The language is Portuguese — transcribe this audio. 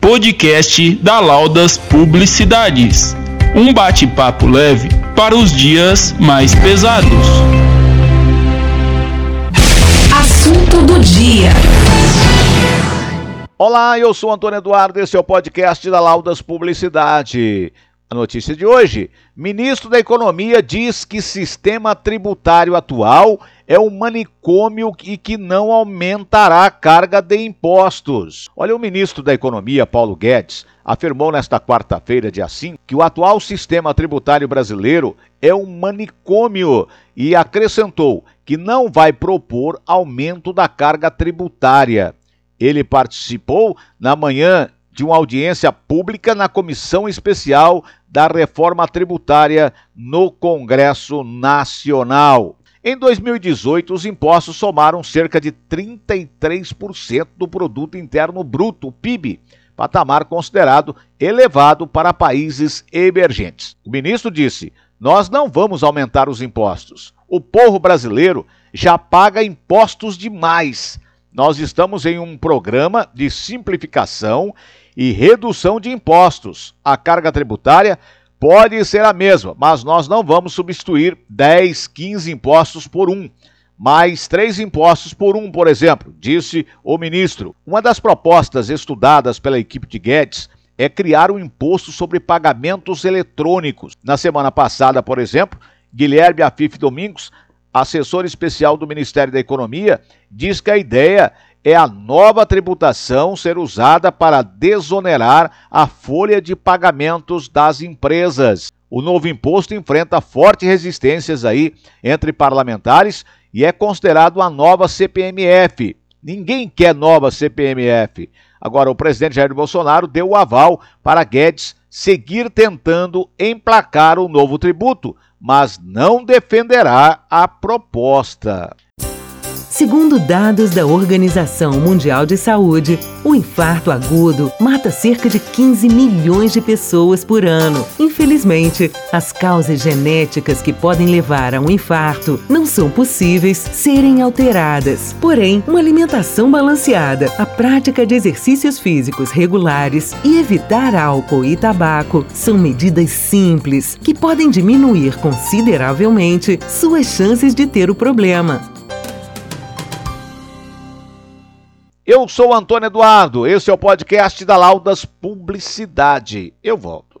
Podcast da Laudas Publicidades. Um bate-papo leve para os dias mais pesados. Assunto do dia. Olá, eu sou Antônio Eduardo, esse é o podcast da Laudas Publicidade. A notícia de hoje: ministro da Economia diz que sistema tributário atual é um manicômio e que não aumentará a carga de impostos. Olha, o ministro da Economia, Paulo Guedes, afirmou nesta quarta-feira, dia 5, que o atual sistema tributário brasileiro é um manicômio e acrescentou que não vai propor aumento da carga tributária. Ele participou na manhã de uma audiência pública na Comissão Especial da Reforma Tributária no Congresso Nacional. Em 2018, os impostos somaram cerca de 33% do produto interno bruto, PIB, patamar considerado elevado para países emergentes. O ministro disse: "Nós não vamos aumentar os impostos. O povo brasileiro já paga impostos demais. Nós estamos em um programa de simplificação e redução de impostos. A carga tributária pode ser a mesma, mas nós não vamos substituir 10, 15 impostos por um. Mais três impostos por um, por exemplo, disse o ministro. Uma das propostas estudadas pela equipe de Guedes é criar um imposto sobre pagamentos eletrônicos. Na semana passada, por exemplo, Guilherme Afif Domingos, assessor especial do Ministério da Economia, diz que a ideia é a nova tributação ser usada para desonerar a folha de pagamentos das empresas. O novo imposto enfrenta fortes resistências aí entre parlamentares e é considerado a nova CPMF. Ninguém quer nova CPMF. Agora, o presidente Jair Bolsonaro deu o aval para Guedes seguir tentando emplacar o novo tributo, mas não defenderá a proposta. Segundo dados da Organização Mundial de Saúde, o infarto agudo mata cerca de 15 milhões de pessoas por ano. Infelizmente, as causas genéticas que podem levar a um infarto não são possíveis serem alteradas. Porém, uma alimentação balanceada, a prática de exercícios físicos regulares e evitar álcool e tabaco são medidas simples que podem diminuir consideravelmente suas chances de ter o problema. Eu sou Antônio Eduardo, esse é o podcast da Laudas Publicidade. Eu volto.